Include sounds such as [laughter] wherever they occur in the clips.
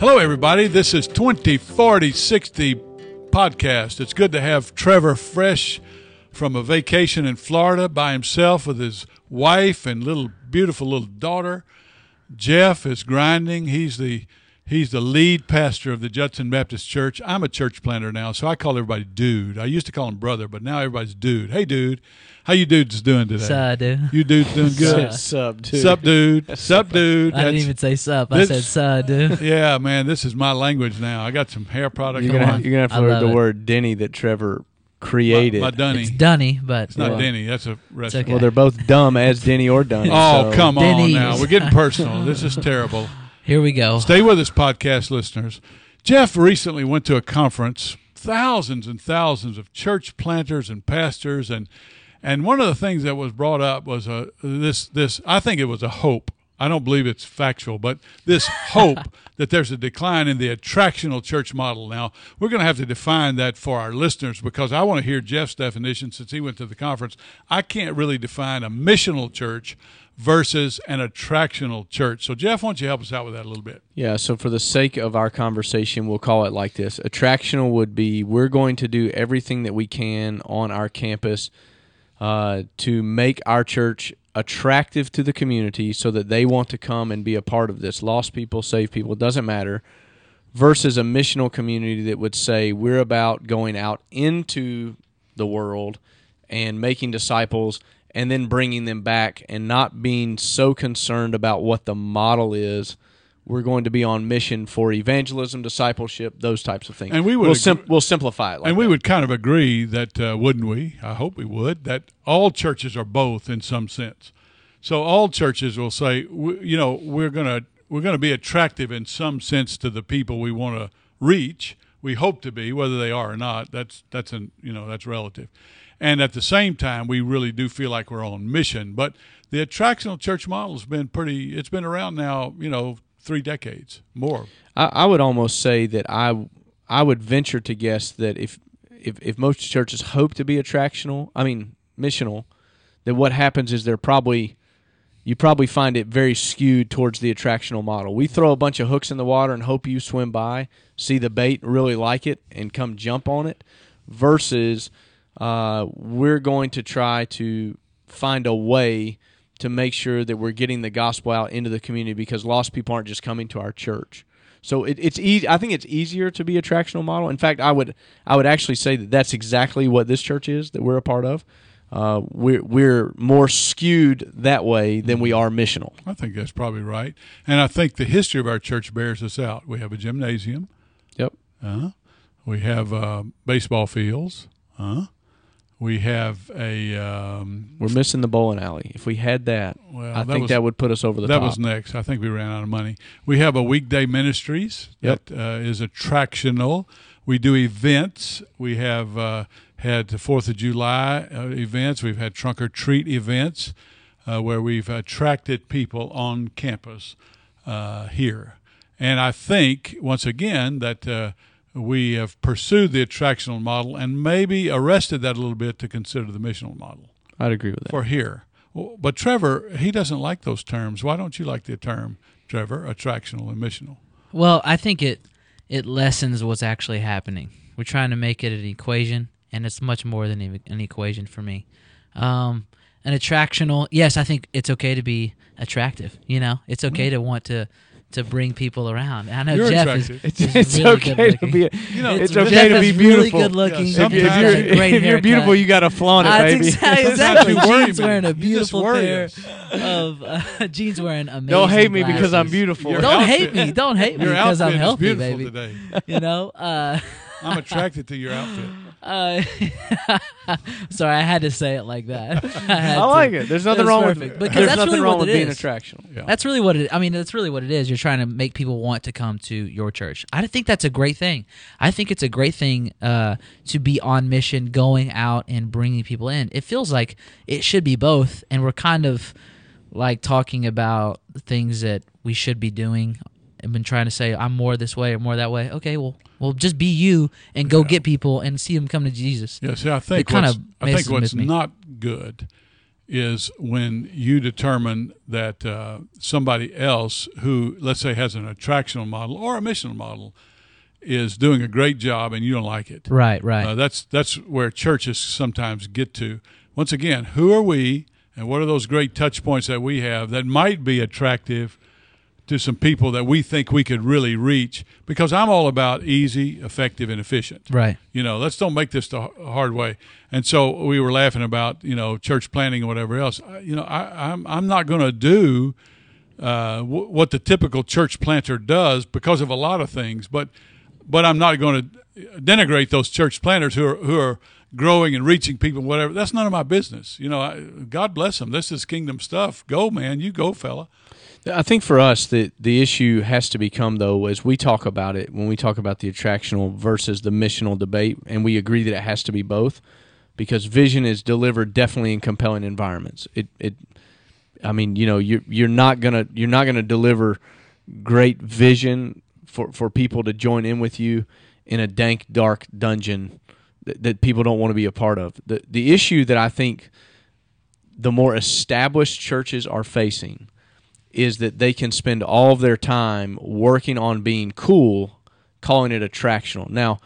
Hello, everybody. This is 204060 podcast. It's good to have Trevor fresh from a vacation in Florida by himself with his wife and little beautiful little daughter. Jeff is grinding. He's the he's the lead pastor of the Judson Baptist Church. I'm a church planter now, so I call everybody dude. I used to call him brother, but now everybody's dude. Hey, dude. How you dudes doing today? Sup, dude. You dudes doing good? Sub, dude. Sup, dude. Sup, [laughs] dude. I didn't even say sup. I said sup, dude. [laughs] yeah, man, this is my language now. I got some hair product You're gonna, on. you're gonna have I to learn the it. word Denny that Trevor created. My, my Dunny. It's Dunny, but It's not Yeah. Denny. That's a restaurant. okay. Well, they're both dumb as Denny or Dunny. Oh, so- come on Denny's. now. We're getting personal. This is terrible. [laughs] here we go. Stay with us, podcast listeners. Jeff recently went to a conference, thousands and thousands of church planters and pastors, and and one of the things that was brought up was a this this I think it was a hope. I don't believe it's factual, but this [laughs] hope that there's a decline in the attractional church model. Now we're going to have to define that for our listeners because I want to hear Jeff's definition since he went to the conference. I can't really define a missional church versus an attractional church. So Jeff, why don't you help us out with that a little bit? Yeah, so for the sake of our conversation, we'll call it like this. Attractional would be we're going to do everything that we can on our campus uh, to make our church attractive to the community so that they want to come and be a part of this. Lost people, saved people, doesn't matter. Versus a missional community that would say we're about going out into the world and making disciples and then bringing them back and not being so concerned about what the model is. We're going to be on mission for evangelism, discipleship, those types of things. And we would we'll, sim- we'll simplify it. Like and we that. would kind of agree that, uh, wouldn't we? I hope we would, that all churches are both in some sense. So all churches will say, you know, we're gonna we're gonna be attractive in some sense to the people we want to reach. We hope to be, whether they are or not. That's that's an you know that's relative. And at the same time, we really do feel like we're on mission. But the attractional church model has been pretty. It's been around now, you know, three decades more. I, I would almost say that I I would venture to guess that if if if most churches hope to be attractional, I mean missional, that what happens is they're probably you probably find it very skewed towards the attractional model. We throw a bunch of hooks in the water and hope you swim by, see the bait, really like it, and come jump on it, versus uh, we're going to try to find a way to make sure that we're getting the gospel out into the community because lost people aren't just coming to our church. So it, it's easy. I think it's easier to be attractional model. In fact, I would I would actually say that that's exactly what this church is that we're a part of. Uh, we're we're more skewed that way than we are missional. I think that's probably right. And I think the history of our church bears this out. We have a gymnasium. Yep. Uh, we have uh, baseball fields. Uh, we have a. Um, We're missing the bowling alley. If we had that, well, I that think was, that would put us over the that top. was next. I think we ran out of money. We have a weekday ministries Yep. that uh, is attractional. We do events. We have uh, had the Fourth of July uh, events. We've had trunk or treat events uh, where we've attracted people on campus uh, here. And I think once again that uh, we have pursued the attractional model and maybe arrested that a little bit to consider the missional model I'd agree with that. for here. But Trevor, he doesn't like those terms. Why don't you like the term, Trevor, attractional and missional? Well, I think it it lessens what's actually happening. We're trying to make it an equation, and it's much more than e- an equation for me. Um, an attractional, yes, I think it's okay to be attractive. You know, it's okay to want to to bring people around. I know You're Jeff attractive. is. It's, it's really okay good to be. You know, it's Jeff okay to is be really beautiful. good looking. Yeah, If, you- if Sometimes- you're if you're beautiful, you got to flaunt it, baby. [laughs] exactly, exactly. worry [laughs] Gene's wearing a beautiful pair of uh, Gene's wearing amazing. Don't hate me because I'm glasses. beautiful. Your Don't hate me. Don't hate me because I'm outfit healthy, baby. today. You know. Uh, I'm [laughs] attracted to your outfit. Uh, [laughs] sorry, I had to say it like that. [laughs] I, had I to. like it. There's nothing It wrong perfect. with Because There's that's nothing really wrong what with it being is. attractional. Yeah. That's really what it. I mean, that's really what it is. You're trying to make people want to come to your church. I think that's a great thing. I think it's a great thing uh, to be on mission, going out and bringing people in. It feels like it should be both, and we're kind of like talking about things that we should be doing have been trying to say I'm more this way or more that way. Okay, well, well, just be you and go get people and see them come to Jesus. Yeah, see, I think kinda what's, I think what's not good is when you determine that uh, somebody else who, let's say, has an attractional model or a missional model is doing a great job and you don't like it. Right, right. Uh, that's that's where churches sometimes get to. Once again, who are we, and what are those great touch points that we have that might be attractive to some people that we think we could really reach? Because I'm all about easy, effective, and efficient. right. You know, let's don't make this the hard way. And so we were laughing about you know church planning and whatever else. You know, I, I'm I'm not going to do uh, w- what the typical church planter does because of a lot of things, but but I'm not going to denigrate those church planters who are who are growing and reaching people. Whatever. That's none of my business. You know, I, God bless them. This is kingdom stuff. Go, man. You go, fella. I think for us, the the issue has to become though, as we talk about it, when we talk about the attractional versus the missional debate, and we agree that it has to be both, because vision is delivered definitely in compelling environments. It it, I mean, you know, you're you're not gonna you're not gonna deliver great vision for for people to join in with you in a dank, dark dungeon that, that people don't want to be a part of. The the issue that I think the more established churches are facing is that they can spend all of their time working on being cool, calling it attractional. Now,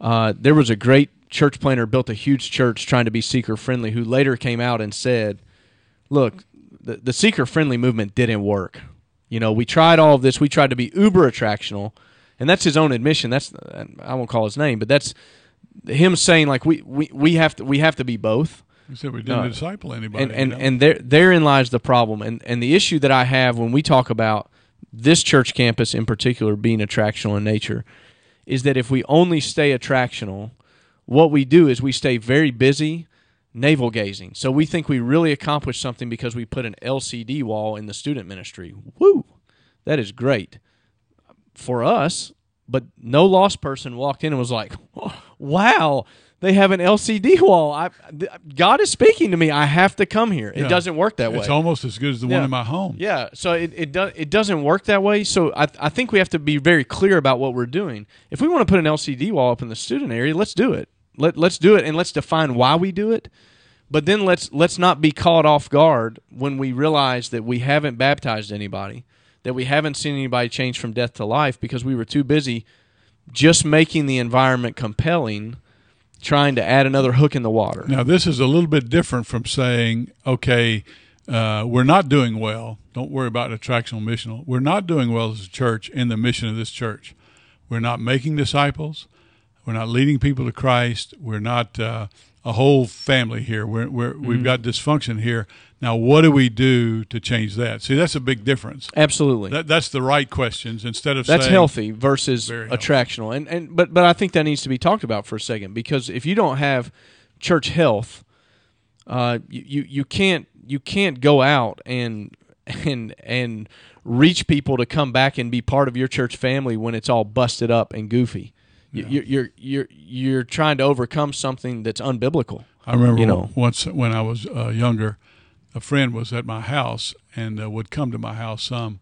uh, there was a great church planter built a huge church trying to be seeker friendly, who later came out and said, "Look, the, the seeker friendly movement didn't work. You know, we tried all of this. We tried to be uber attractional, and that's his own admission. That's I won't call his name, but that's him saying like we we, we have to we have to be both." He said we didn't Uh, disciple anybody. and and, you know? and there therein lies the problem and and the issue that I have when we talk about this church campus in particular being attractional in nature is that if we only stay attractional what we do is we stay very busy navel gazing so we think we really accomplished something because we put an LCD wall in the student ministry woo that is great for us but no lost person walked in and was like [laughs] wow they have an LCD wall. I, th- God is speaking to me. I have to come here. It Yeah. doesn't work that way. it's almost as good as the one Yeah. in my home. Yeah, so it it, do, it doesn't work that way. So I I think we have to be very clear about what we're doing. If we want to put an LCD wall up in the student area, let's do it. Let let's do it and let's define why we do it. But then let's let's not be caught off guard when we realize that we haven't baptized anybody, that we haven't seen anybody change from death to life because we were too busy just making the environment compelling, trying to add another hook in the water. Now, this is a little bit different from saying, okay, uh, we're not doing well. Don't worry about attractional missional. We're not doing well as a church in the mission of this church. We're not making disciples. We're not leading people to Christ. We're not uh, a whole family here. We're, we're, We've got dysfunction here. Now, what do we do to change that? See, that's a big difference. Absolutely. That, that's the right questions instead of That's saying, healthy versus healthy. attractional. And and but but I think that needs to be talked about for a second because if you don't have church health, uh, you, you you can't you can't go out and and and reach people to come back and be part of your church family when it's all busted up and goofy. You You're, you're you're you're trying to overcome something that's unbiblical. I remember you know. once when I was uh, younger, a friend was at my house and uh, would come to my house some.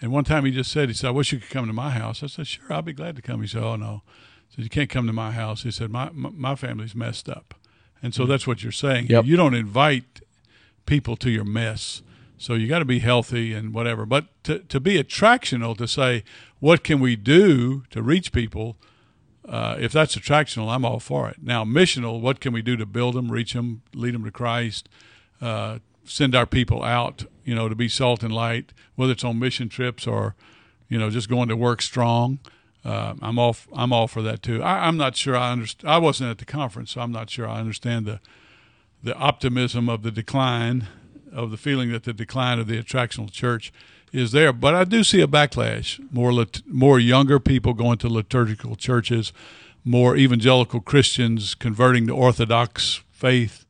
And one time he just said, he said, I wish you could come to my house. I said, sure, I'll be glad to come. He said, oh, no. He said, you can't come to my house. He said, my, my, family's messed up. And so that's what you're saying. Mm. Yep. You don't invite people to your mess. So you got to be healthy and whatever. But to, to be attractional, to say, what can we do to reach people? Uh, if that's attractional, I'm all for it. Now, missional, what can we do to build them, reach them, lead them to Christ, uh, send our people out, you know, to be salt and light, whether it's on mission trips or, you know, just going to work strong. Uh, I'm all I'm all for that too. I, I'm not sure I understand. I wasn't at the conference, so I'm not sure I understand the the optimism of the decline of the feeling that the decline of the attractional church is there. But I do see a backlash. More lit- more younger people going to liturgical churches, more evangelical Christians converting to Orthodox faith,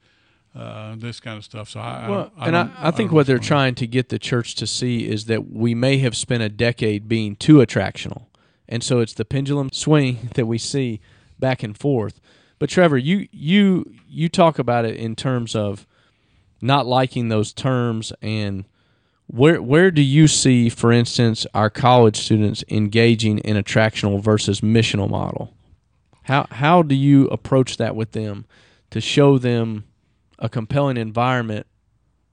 uh, this kind of stuff. So I, I Well, I, and I, I think don't what they're trying to get the church to see is that we may have spent a decade being too attractional. And so it's the pendulum swing [laughs] that we see back and forth. But Trevor, you you you talk about it in terms of not liking those terms and Where where do you see, for instance, our college students engaging in attractional versus missional model? How how do you approach that with them to show them a compelling environment,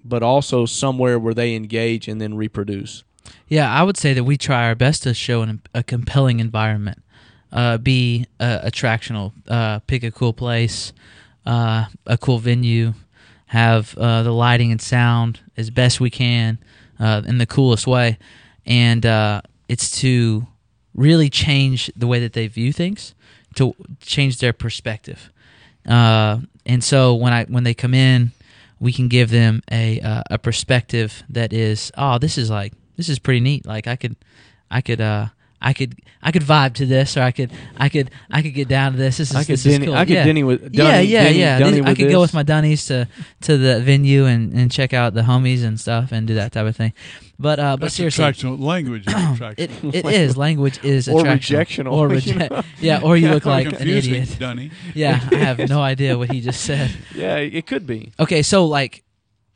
but also somewhere where they engage and then reproduce? Yeah, I would say that we try our best to show an, a compelling environment, uh, be uh, attractional, uh, pick a cool place, uh, a cool venue, have uh, the lighting and sound as best we can uh, in the coolest way, and uh, it's to really change the way that they view things, to change their perspective. Uh, and so when I when they come in, we can give them a uh, a perspective that is, oh, this is like this is pretty neat. Like I could, I could, uh, I could, I could vibe to this, or I could, I could, I could get down to this. This is, I could this is Denny, cool. I could yeah. Denny with yeah, Dunny- yeah, Denny- yeah. Dunny This- I with could go with my Dunnies to to the venue and, and check out the homies and stuff and do that type of thing. But uh, but That's seriously, attractional. Language is [clears throat] attractional. it it is language is [laughs] Or attractional. rejectional, or [laughs] you know? [laughs] yeah, or you look like an idiot. Dunny. Yeah, I have no idea what he just said. Yeah, it could be. Okay, so like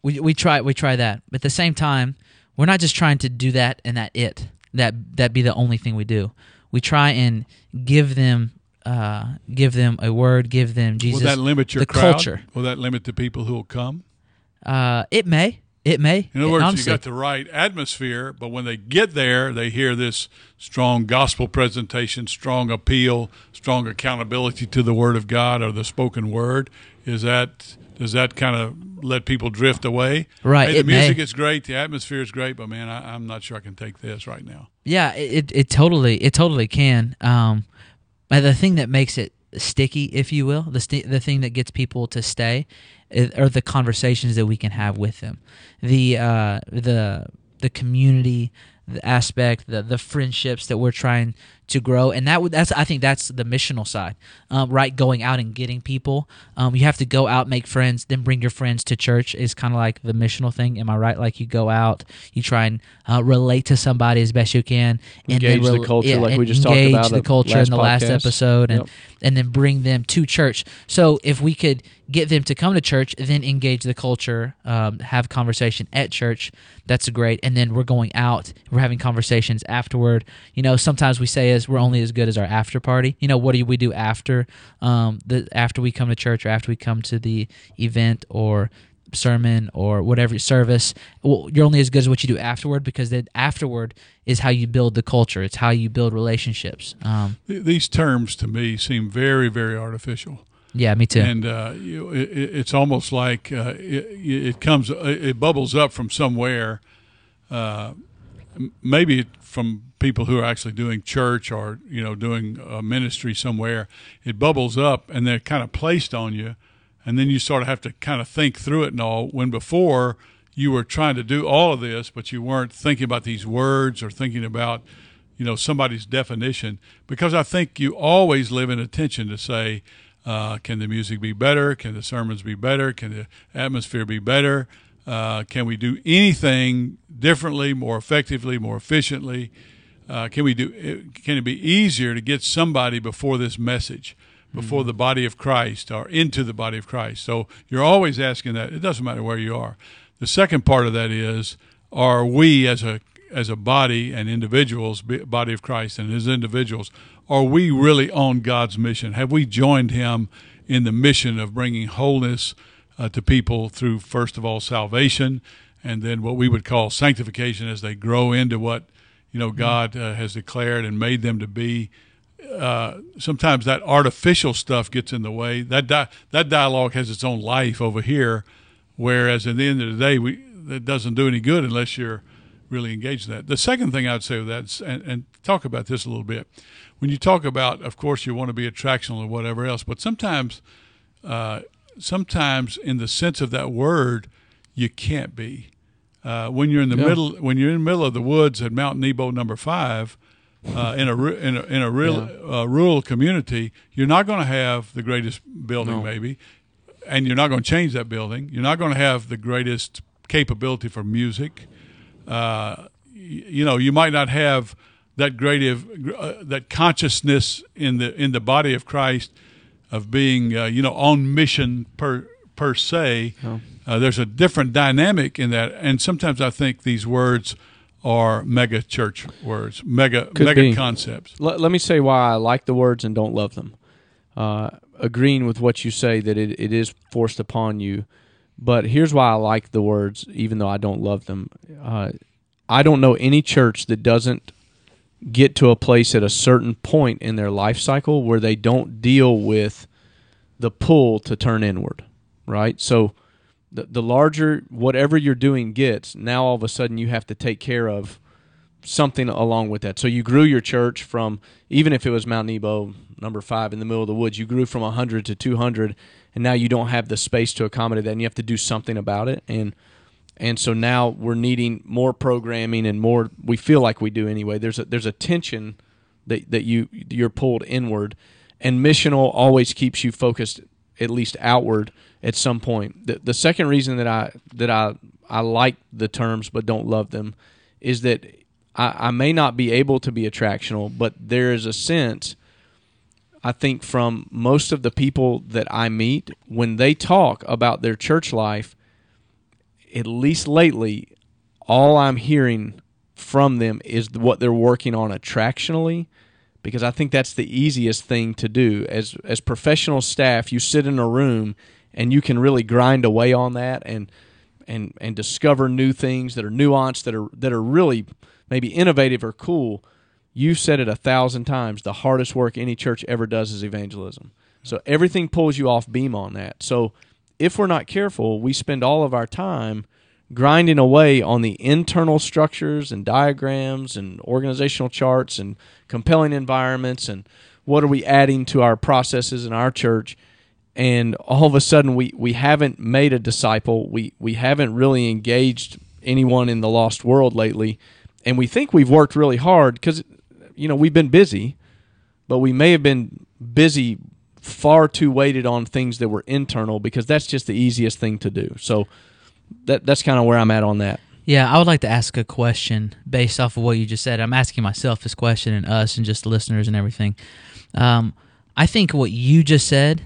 we we try we try that, but at the same time, we're not just trying to do that and that it that that be the only thing we do. We try and give them uh, give them a word, give them Jesus. Will that limit your the crowd? culture. Will that limit the people who will come? uh, it may, it may. In other words, honestly. you got the right atmosphere, but when they get there, they hear this strong gospel presentation, strong appeal, strong accountability to the Word of God or the spoken word. Is that does that kind of let people drift away? Right, Hey, the it may. music is great, the atmosphere is great, but man, I, I'm not sure I can take this right now. Yeah, it, it totally it totally can. Um, but the thing that makes it sticky, if you will, the st- the thing that gets people to stay, are the conversations that we can have with them, the uh, the the community the aspect, the the friendships that we're trying to grow, and that would that's I think that's the missional side, um, right? Going out and getting people. Um, you have to go out, make friends, then bring your friends to church. Is kind of like the missional thing. Am I right? Like you go out, you try and uh, relate to somebody as best you can, and Engage then the culture like we just talked about the culture in the last episode, and Yep. and then bring them to church. So if we could get them to come to church, then engage the culture, um, have conversation at church, that's great. And then we're going out, we're having conversations afterward. You know, sometimes we say we're only as good as our after party. You know, what do we do after um, the after we come to church or after we come to the event or sermon or whatever service well, you're only as good as what you do afterward because then afterward is how you build the culture it's how you build relationships um, These terms to me seem very, very artificial. yeah me too and uh, you, it, it- it's almost like uh, it, it comes, it bubbles up from somewhere. Uh, maybe from people who are actually doing church or you know doing a ministry somewhere. It bubbles up and they're kind of placed on you, and then you sort of have to kind of think through it and all. When before you were trying to do all of this, but you weren't thinking about these words or thinking about you know somebody's definition because I think you always live in attention to say, uh, can the music be better? Can the sermons be better? Can the atmosphere be better? Uh, can we do anything differently, more effectively, more efficiently? Uh, can we do? Can it be easier to get somebody before this message, before the body of Christ, or into the body of Christ? So you're always asking that. It doesn't matter where you are. The second part of that is: Are we as a as a body and individuals, body of Christ, and as individuals, are we really on God's mission? Have we joined Him in the mission of bringing wholeness uh, to people through, first of all, salvation, and then what we would call sanctification as they grow into what you know God uh, has declared and made them to be? Uh, sometimes that artificial stuff gets in the way. That di- that dialogue has its own life over here, whereas at the end of the day, we that doesn't do any good unless you're really engaged in that. The second thing I'd say with that, and, and talk about this a little bit, when you talk about, of course, you want to be attractional or whatever else, but sometimes, uh, sometimes in the sense of that word, you can't be. Uh, when you're in the Yeah. middle, when you're in the middle of the woods at Mount Nebo number five, uh, in a in a, in a real uh, rural community, you're not going to have the greatest building, No. maybe, and you're not going to change that building. You're not going to have the greatest capability for music. Uh, y- you know, you might not have that great of uh, that consciousness in the in the body of Christ of being, uh, you know, on mission per per se. Oh. Uh, there's a different dynamic in that, and sometimes I think these words are mega church words, mega Could mega be. concepts. Let, let me say why I like the words and don't love them. Uh, agreeing with what you say that it, it is forced upon you, but here's why I like the words, even though I don't love them. Uh, I don't know any church that doesn't get to a place at a certain point in their life cycle where they don't deal with the pull to turn inward, right? So the the larger whatever you're doing gets, now all of a sudden you have to take care of something along with that. So you grew your church from even if it was Mount Nebo number 5 in the middle of the woods, you grew from 100 to 200 and now you don't have the space to accommodate that and you have to do something about it and and so now we're needing more programming and more we feel like we do anyway. There's a there's a tension that that you you're pulled inward and missional always keeps you focused at least outward at some point. The, the second reason that I that I I like the terms but don't love them is that I, I may not be able to be attractional, but there is a sense I think from most of the people that I meet when they talk about their church life, at least lately, all I'm hearing from them is what they're working on attractionally because I think that's the easiest thing to do. As as professional staff you sit in a room and you can really grind away on that and and and discover new things that are nuanced that are that are really maybe innovative or cool. You've said it a thousand times. The hardest work any church ever does is evangelism. So everything pulls you off beam on that. So if we're not careful we spend all of our time grinding away on the internal structures and diagrams and organizational charts and compelling environments and what are we adding to our processes in our church. And all of a sudden we, we haven't made a disciple. We, we haven't really engaged anyone in the lost world lately. And we think we've worked really hard because you know we've been busy but we may have been busy far too weighted on things that were internal because that's just the easiest thing to do so that that's kind of where I'm at on that. Yeah, I would like to ask a question based off of what you just said. I'm asking myself this question and us and just the listeners and everything. Um, I think what you just said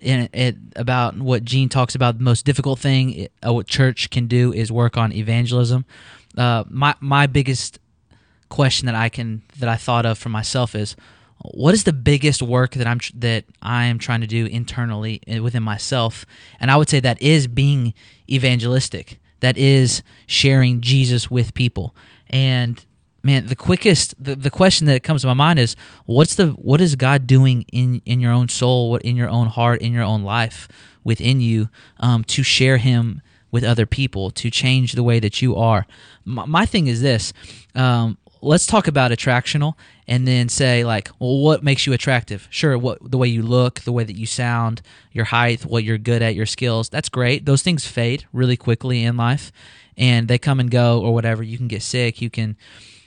in it about what Gene talks about the most difficult thing it, uh, what church can do is work on evangelism. Uh, my my biggest question that I can that I thought of for myself is what is the biggest work that I'm that I am trying to do internally uh, within myself? And I would say that is being evangelistic. That is sharing Jesus with people. And man, the quickest the, the question that comes to my mind is what's the what is God doing in in your own soul, what in your own heart, in your own life within you um, to share Him with other people, to change the way that you are. My, my thing is this. Um, let's talk about attractional and then say like well what makes you attractive? Sure what the way you look the way that you sound your height what you're good at your skills that's great. Those things fade really quickly in life and they come and go or whatever. You can get sick you can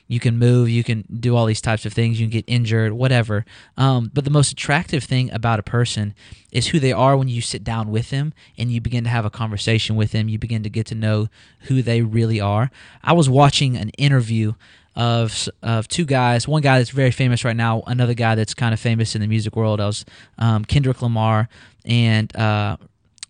you can move you can do all these types of things you can get injured whatever. Um, but the most attractive thing about a person is who they are when you sit down with them and you begin to have a conversation with them. You begin to get to know who they really are. I was watching an interview of of two guys. One guy that's very famous right now. Another guy that's kind of famous in the music world. I was um, Kendrick Lamar and uh,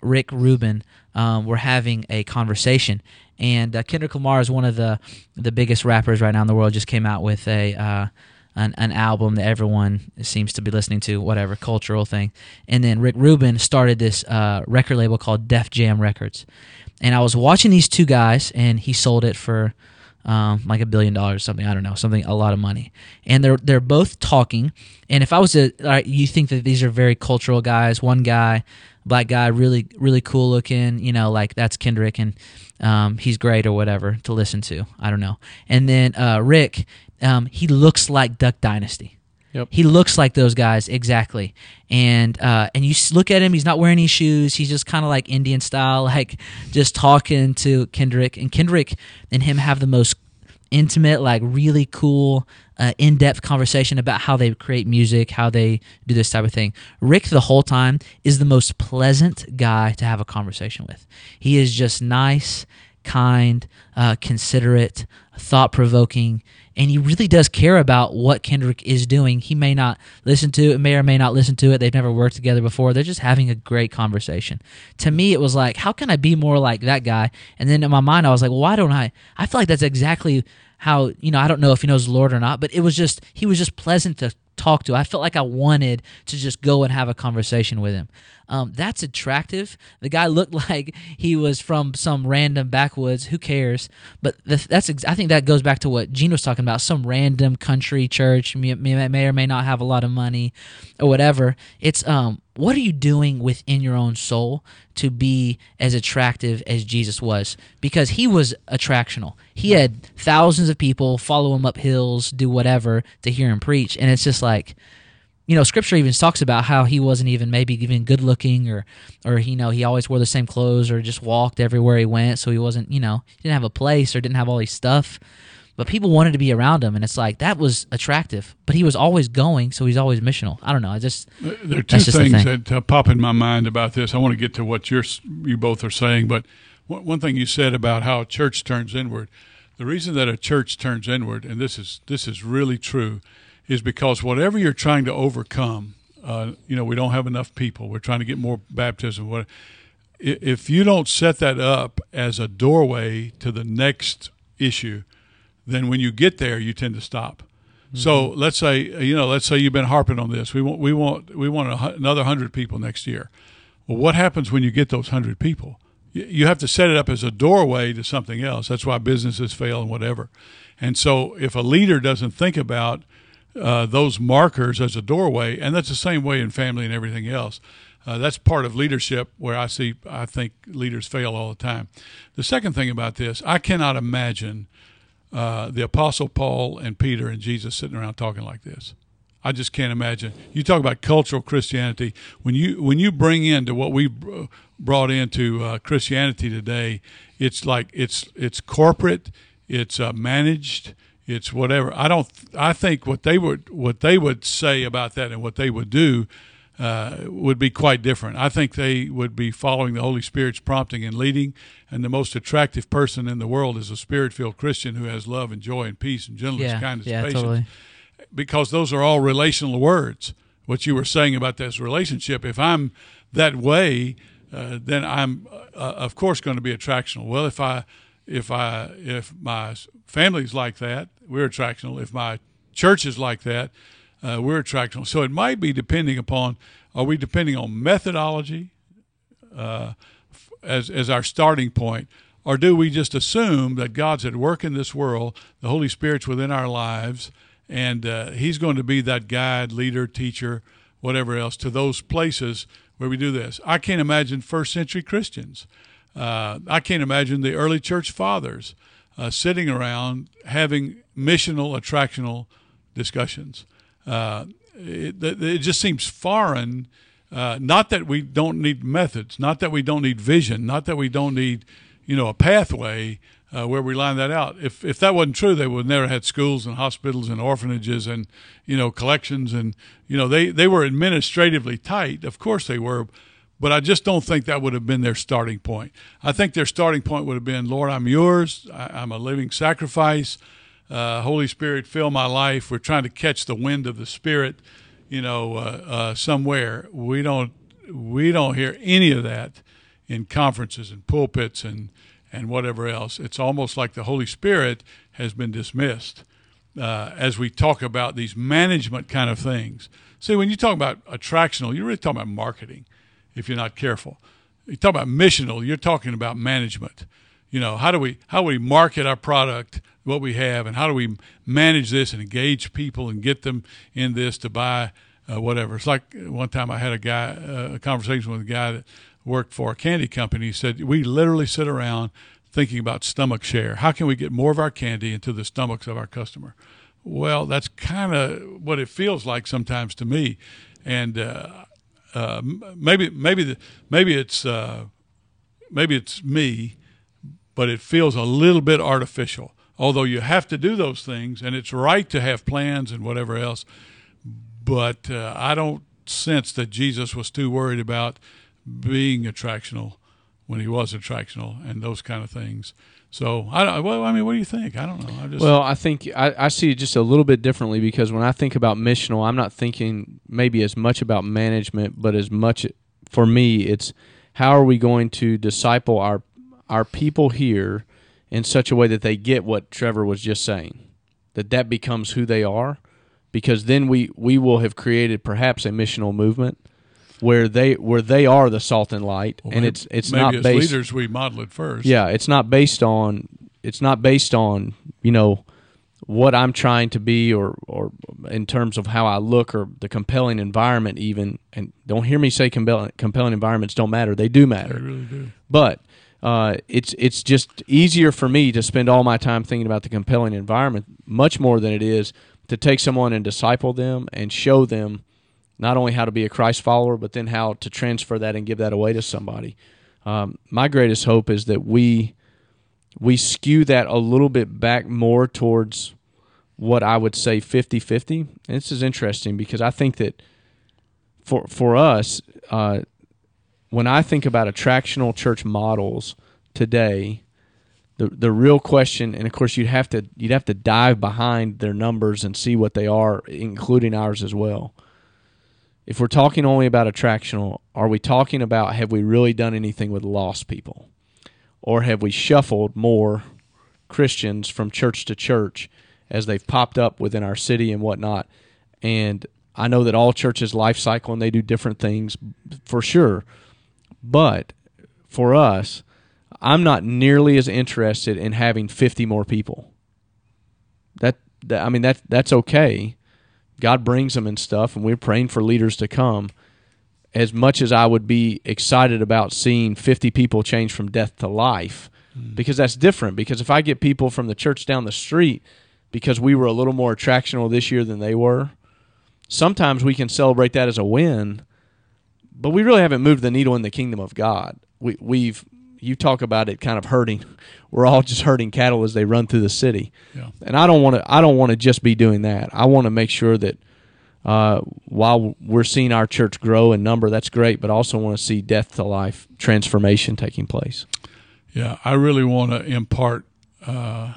Rick Rubin um, were having a conversation. And uh, Kendrick Lamar is one of the the biggest rappers right now in the world. Just came out with a uh, an, an album that everyone seems to be listening to, whatever cultural thing. And then Rick Rubin started this uh, record label called Def Jam Records. And I was watching these two guys, and he sold it for um, like a billion dollars or something. I don't know, something a lot of money. And they're they're both talking. And if I was right, you think that these are very cultural guys. One guy, black guy, really really cool looking. You know, like that's Kendrick, and um, he's great or whatever to listen to. I don't know. And then uh, Rick, um, he looks like Duck Dynasty. Yep. He looks like those guys exactly, and uh, and you look at him. He's not wearing any shoes. He's just kind of like Indian style, [laughs] like just talking to Kendrick. And Kendrick and him have the most intimate, like really cool, uh, in depth conversation about how they create music, how they do this type of thing. Rick, the whole time, is the most pleasant guy to have a conversation with. He is just nice, kind, uh, considerate, thought provoking, and he really does care about what Kendrick is doing. He may not listen to it, may or may not listen to it. They've never worked together before. They're just having a great conversation. To me, it was like, how can I be more like that guy? And then in my mind, I was like, well, why don't I? I feel like that's exactly how you know. I don't know if he knows the Lord or not, but it was just he was just pleasant to talk to. I felt like I wanted to just go and have a conversation with him. Um, that's attractive. The guy looked [laughs] like he was from some random backwoods. Who cares? But the, that's ex- I think that goes back to what Gene was talking about. Some random country church may, may or may not have a lot of money or whatever. It's um, what are you doing within your own soul to be as attractive as Jesus was? Because he was attractional. He had thousands of people follow him up hills, do whatever to hear him preach, and it's just like you know, scripture even talks about how he wasn't even maybe even good looking or, or, you know, he always wore the same clothes or just walked everywhere he went. So he wasn't, you know, he didn't have a place or didn't have all these stuff. But people wanted to be around him. And it's like, that was attractive. But he was always going. So he's always missional. I don't know. I just, there are two things that uh, pop in my mind about this. I want to get to what you're, you both are saying. But one thing you said about how a church turns inward, the reason that a church turns inward, and this is, this is really true is because whatever you're trying to overcome, uh, you know, we don't have enough people. We're trying to get more baptism. What if you don't set that up as a doorway to the next issue? Then when you get there, you tend to stop. Mm-hmm. So let's say you know, let's say you've been harping on this. We want we want we want a, another hundred people next year. Well, what happens when you get those hundred people? You have to set it up as a doorway to something else. That's why businesses fail and whatever. And so, if a leader doesn't think about uh, those markers as a doorway, and that's the same way in family and everything else. Uh, that's part of leadership where I see I think leaders fail all the time. The second thing about this, I cannot imagine uh, the Apostle Paul and Peter and Jesus sitting around talking like this. I just can't imagine. You talk about cultural Christianity when you when you bring into what we brought into uh, Christianity today. It's like it's it's corporate, it's uh, managed, it's whatever. I don't. I think what they would what they would say about that and what they would do uh, would be quite different. I think they would be following the Holy Spirit's prompting and leading. And the most attractive person in the world is a spirit-filled Christian who has love and joy and peace and gentleness, yeah, kindness, yeah, patience. Totally. Because those are all relational words. What you were saying about this relationship. If I'm that way, uh, then I'm uh, of course going to be attractional. Well, if I if I if my family's like that, we're attractional. If my church is like that, uh, we're attractional. So it might be depending upon are we depending on methodology uh, as as our starting point, or do we just assume that God's at work in this world, the Holy Spirit's within our lives, and uh, He's going to be that guide, leader, teacher, whatever else to those places where we do this? I can't imagine first century Christians uh, I can't imagine the early church fathers uh, sitting around having missional, attractional discussions. Uh, it, it, just seems foreign. Uh, not that we don't need methods, not that we don't need vision, not that we don't need, you know, a pathway uh, where we line that out. If if that wasn't true, they would never had schools and hospitals and orphanages and you know collections and you know they they were administratively tight. Of course they were, but I just don't think that would have been their starting point. I think their starting point would have been, Lord, I'm yours. I, am a living sacrifice. Uh, Holy Spirit, fill my life. We're trying to catch the wind of the Spirit, you know, uh, uh, somewhere. We don't we don't hear any of that in conferences and pulpits and and whatever else. It's almost like the Holy Spirit has been dismissed uh, as we talk about these management kind of things. See, when you talk about attractional, you're really talking about marketing if you're not careful. You talk about missional, you're talking about management. You know, how do we how do we market our product, what we have, and how do we manage this and engage people and get them in this to buy uh, whatever? It's like one time I had a guy uh, a conversation with a guy that worked for a candy company. He said we literally sit around thinking about stomach share. How can we get more of our candy into the stomachs of our customer? Well, that's kind of what it feels like sometimes to me. And uh, uh, maybe maybe the, maybe it's uh, maybe it's me, but it feels a little bit artificial. Although you have to do those things, and it's right to have plans and whatever else, but uh, I don't sense that Jesus was too worried about being attractional when he was attractional and those kind of things. So I don't. Well, I mean, what do you think? I don't know. I just Well, I think I, I see it just a little bit differently because when I think about missional, I'm not thinking maybe as much about management, but as much for me, it's how are we going to disciple our our people here in such a way that they get what Trevor was just saying, that that becomes who they are, because then we we will have created perhaps a missional movement where they where they are the salt and light, well, and maybe- it's it's maybe not as based leaders we model it first. yeah, it's not based on it's not based on you know what I'm trying to be or or in terms of how I look or the compelling environment even. And don't hear me say compelling compelling environments don't matter. They do matter they really do. but. Uh, it's it's just easier for me to spend all my time thinking about the compelling environment much more than it is to take someone and disciple them and show them not only how to be a Christ follower, but then how to transfer that and give that away to somebody. Um, my greatest hope is that we we skew that a little bit back more towards what I would say 50-50. And this is interesting because I think that for for us, uh, when I think about attractional church models today, the the real question, and of course you'd have to you'd have to dive behind their numbers and see what they are, including ours as well. If we're talking only about attractional, are we talking about have we really done anything with lost people? Or have we shuffled more Christians from church to church as they've popped up within our city and whatnot? And I know that all churches life cycle and they do different things for sure. But for us, I'm not nearly as interested in having 50 more people. That, that I mean that that's okay. God brings them and stuff, and we're praying for leaders to come. As much as I would be excited about seeing 50 people change from death to life, mm. because that's different. Because if I get people from the church down the street, because we were a little more attractional this year than they were, sometimes we can celebrate that as a win. But we really haven't moved the needle in the kingdom of God. We, we've you talk about it kind of hurting. [laughs] We're all just hurting cattle as they run through the city Yeah. and I don't want to. I don't want to just be doing that. I want to make sure that uh, while we're seeing our church grow in number, that's great. But I also want to see death to life transformation taking place. Yeah, I really want to impart, uh,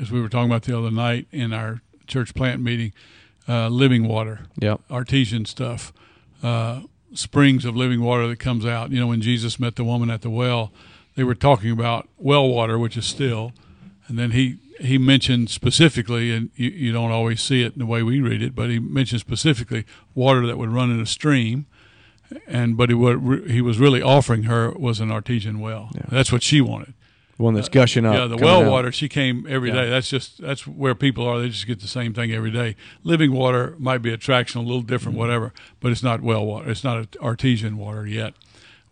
as we were talking about the other night in our church plant meeting, uh, living water, Yep. artesian stuff, uh, springs of living water that comes out. You know, when Jesus met the woman at the well, they were talking about well water, which is still, and then he he mentioned specifically, and you, you don't always see it in the way we read it, but he mentioned specifically water that would run in a stream. And but he, what he was really offering her was an artesian well. Yeah. That's what she wanted. One that's gushing up. Yeah, the well out. water. She came every day. Yeah. That's just that's where people are. They just get the same thing every day. Living water might be attraction, a little different, Mm-hmm. whatever, but it's not well water. It's not artesian water yet,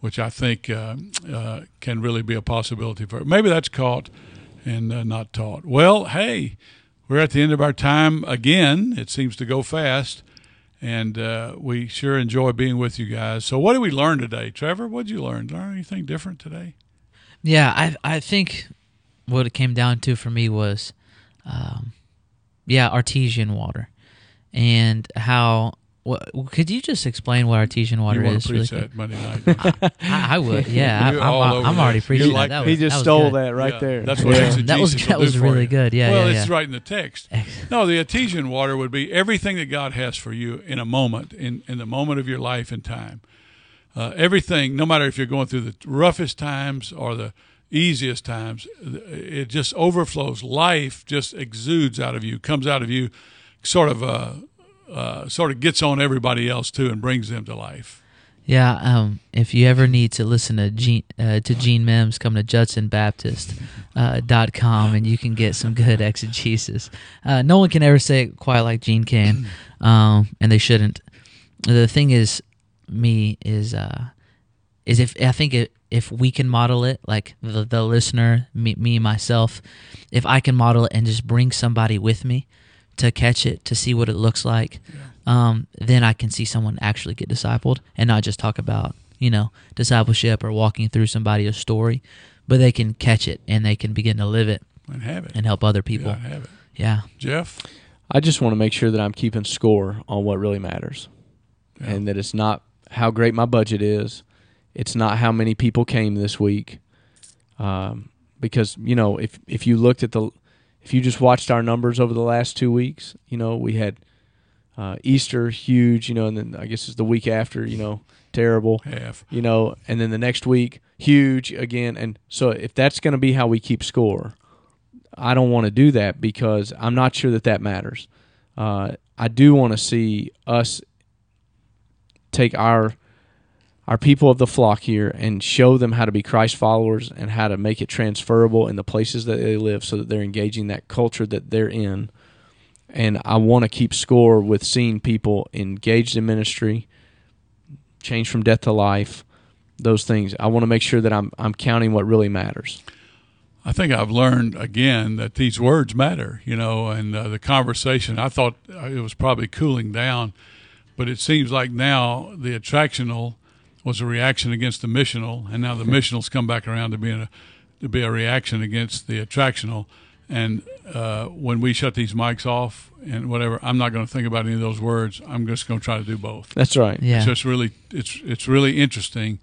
which I think uh, uh, can really be a possibility for. Maybe that's caught and uh, not taught. Well, hey, we're at the end of our time again. It seems to go fast. And uh, we sure enjoy being with you guys. So, what did we learn today, Trevor? What did you learn? Learn anything different today? Yeah, I I think what it came down to for me was, um, yeah, artesian water, and how. What, could you just explain what artesian water you is? to really that Monday night? [laughs] I, I would, yeah. [laughs] You're I, all I'm, I'm already this. preaching You're like- that. that he was, just that stole good. that right Yeah, there. That's what Yeah. exegesis That was that was really you. good. Yeah, well, yeah, it's yeah. right in the text. [laughs] No, the artesian water would be everything that God has for you in a moment, in, in the moment of your life and time. Uh, everything, no matter if you're going through the roughest times or the easiest times, it just overflows. Life just exudes out of you, comes out of you, sort of, uh, uh, sort of gets on everybody else too, and brings them to life. Yeah, um, if you ever need to listen to Gene uh, to Gene Mims, come to judsonbaptist.com uh, dot com and you can get some good exegesis. Uh, no one can ever say it quite like Gene can, um, and they shouldn't. The thing is, me is uh, is if I think it, if we can model it, like the, the listener, me, me myself, if I can model it and just bring somebody with me to catch it, to see what it looks like, um, then I can see someone actually get discipled and not just talk about, you know, discipleship or walking through somebody a story, but they can catch it and they can begin to live it And have it. and help other people. Yeah, have it. Yeah. Jeff? I just want to make sure that I'm keeping score on what really matters, Yeah. and that it's not how great my budget is. It's not how many people came this week, um, because you know if if you looked at the if you just watched our numbers over the last two weeks, you know we had uh, Easter huge, you know, and then I guess it's the week after, you know, terrible, Half. you know, and then the next week huge again, and so if that's going to be how we keep score, I don't want to do that because I'm not sure that that matters. Uh, I do want to see us take our our people of the flock here and show them how to be Christ followers and how to make it transferable in the places that they live so that they're engaging that culture that they're in. And I want to keep score with seeing people engaged in ministry, change from death to life, those things. I want to make sure that I'm I'm counting what really matters. I think I've learned again that these words matter, you know, and uh, the conversation. I thought uh, it was probably cooling down, but it seems like now the attractional was a reaction against the missional, and now the missional's come back around to being a to be a reaction against the attractional. And uh, when we shut these mics off and whatever, I'm not going to think about any of those words. I'm just going to try to do both. That's right. Yeah. It's just really it's it's really interesting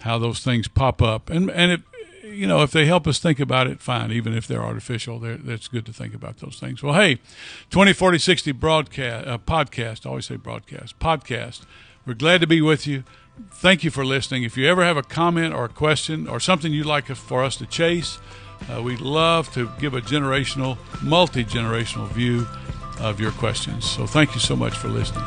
how those things pop up, and and it you know if they help us think about it, fine. Even if they're artificial, they're, it's good to think about those things. Well, hey, 20, 40, 60 broadcast uh, podcast. I always say broadcast podcast. We're glad to be with you. Thank you for listening. If you ever have a comment or a question or something you'd like for us to chase, uh, we'd love to give a generational, multi generational view of your questions. So thank you so much for listening.